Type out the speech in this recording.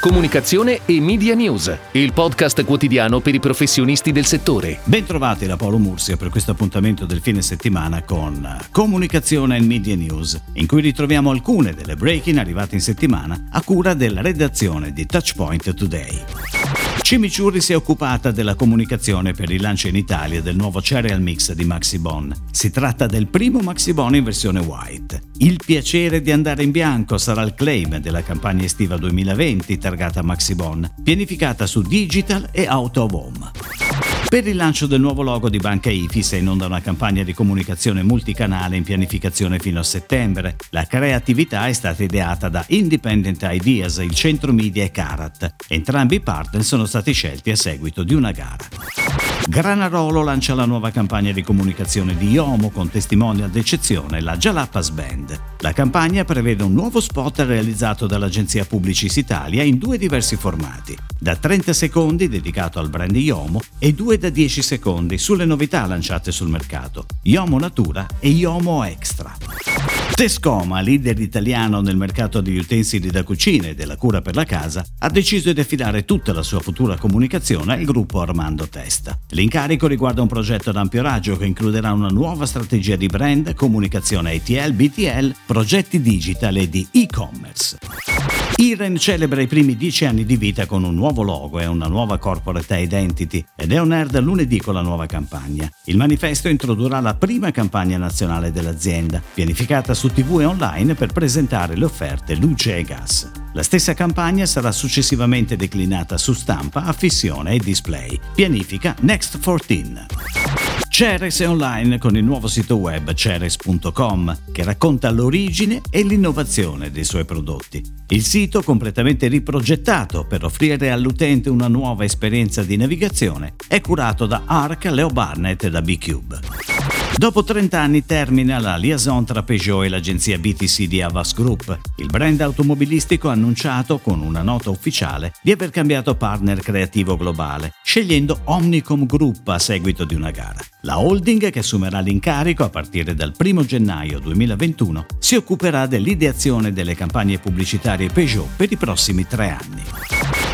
Comunicazione e Media News, il podcast quotidiano per i professionisti del settore. Bentrovati da Paolo Mursia per questo appuntamento del fine settimana con Comunicazione e Media News, in cui ritroviamo alcune delle breaking arrivate in settimana a cura della redazione di Touchpoint Today. Cimiciurri si è occupata della comunicazione per il lancio in Italia del nuovo Cereal Mix di Maxibon. Si tratta del primo Maxibon in versione white. Il piacere di andare in bianco sarà il claim della campagna estiva 2020 targata Maxibon, pianificata su digital e out of home. Per il lancio del nuovo logo di Banca Ifis è in onda una campagna di comunicazione multicanale in pianificazione fino a settembre. La creatività è stata ideata da Independent Ideas, il centro media e Carat. Entrambi i partner sono stati scelti a seguito di una gara. Granarolo lancia la nuova campagna di comunicazione di Iomo con testimonial d'eccezione, la Jalapas Band. La campagna prevede un nuovo spot realizzato dall'agenzia Publicis Italia in due diversi formati, da 30 secondi dedicato al brand Iomo e due da 10 secondi sulle novità lanciate sul mercato, Iomo Natura e Iomo Extra. Tescoma, leader italiano nel mercato degli utensili da cucina e della cura per la casa, ha deciso di affidare tutta la sua futura comunicazione al gruppo Armando Testa. L'incarico riguarda un progetto ad ampio raggio che includerà una nuova strategia di brand, comunicazione ATL, BTL, progetti digital e di e-commerce. Iren celebra i primi dieci anni di vita con un nuovo logo e una nuova corporate identity ed è on air da lunedì con la nuova campagna. Il manifesto introdurrà la prima campagna nazionale dell'azienda, pianificata su TV e online per presentare le offerte luce e gas. La stessa campagna sarà successivamente declinata su stampa, affissione e display. Pianifica Next 14. Ceres è online con il nuovo sito web ceres.com che racconta l'origine e l'innovazione dei suoi prodotti. Il sito, completamente riprogettato per offrire all'utente una nuova esperienza di navigazione, è curato da Arc, Leo Barnett e da B-Cube. Dopo 30 anni termina la liaison tra Peugeot e l'agenzia BTC di Avas Group. Il brand automobilistico ha annunciato con una nota ufficiale di aver cambiato partner creativo globale, scegliendo Omnicom Group a seguito di una gara. La holding, che assumerà l'incarico a partire dal 1 gennaio 2021, si occuperà dell'ideazione delle campagne pubblicitarie Peugeot per i prossimi tre anni.